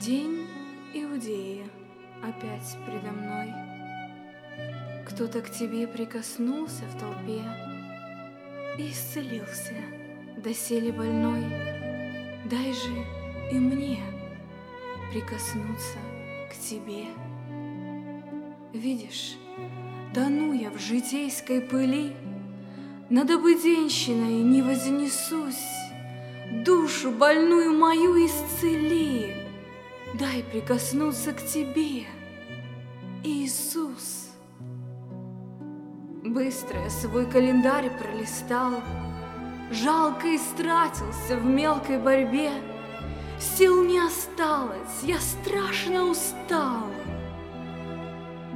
День Иудеи опять предо мной. Кто-то к тебе прикоснулся в толпе И исцелился, доселе больной. Дай же и мне прикоснуться к тебе. Видишь, тону я в житейской пыли, Над обыденщиной не вознесусь, Душу больную мою исцели, Дай прикоснуться к тебе, Иисус. Быстро я свой календарь пролистал, Жалко истратился в мелкой борьбе, Сил не осталось, я страшно устал.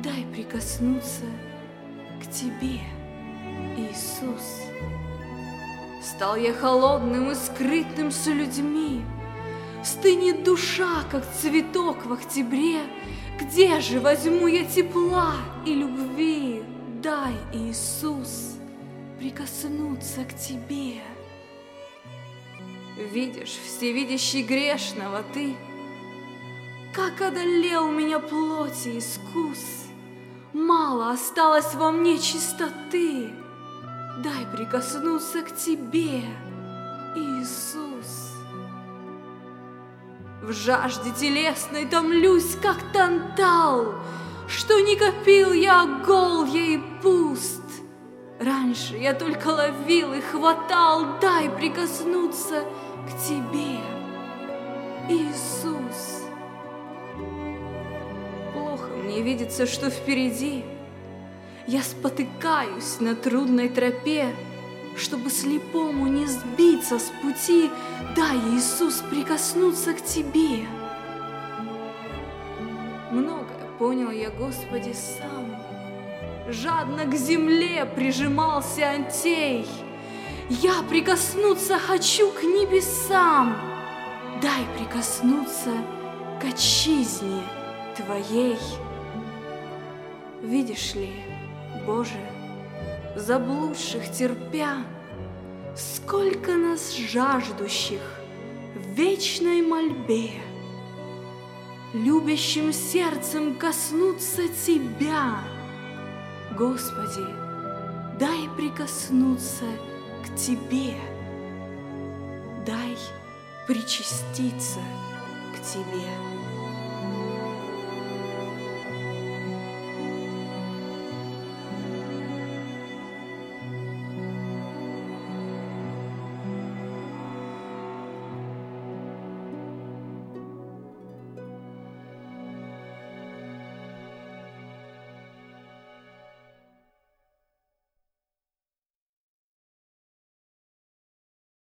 Дай прикоснуться к тебе, Иисус. Стал я холодным и скрытным с людьми, Стынет душа, как цветок в октябре. Где же возьму я тепла и любви? Дай, Иисус, прикоснуться к тебе. Видишь, всевидящий грешного ты, Как одолел меня плоти искус, Мало осталось во мне чистоты, Дай прикоснуться к тебе, Иисус. В жажде телесной томлюсь, как тантал, Что не копил я гол ей пуст. Раньше я только ловил и хватал, Дай прикоснуться к тебе, Иисус. Плохо мне видится, что впереди Я спотыкаюсь на трудной тропе, Чтобы слепому не сбиться с пути, Дай, Иисус, прикоснуться к тебе. Многое понял я, Господи, сам, Жадно к земле прижимался Антей, Я прикоснуться хочу к небесам, Дай прикоснуться к отчизне Твоей. Видишь ли, Боже, заблудших терпя, Сколько нас жаждущих в вечной мольбе, Любящим сердцем коснуться Тебя, Господи, дай прикоснуться к Тебе, дай причаститься к Тебе.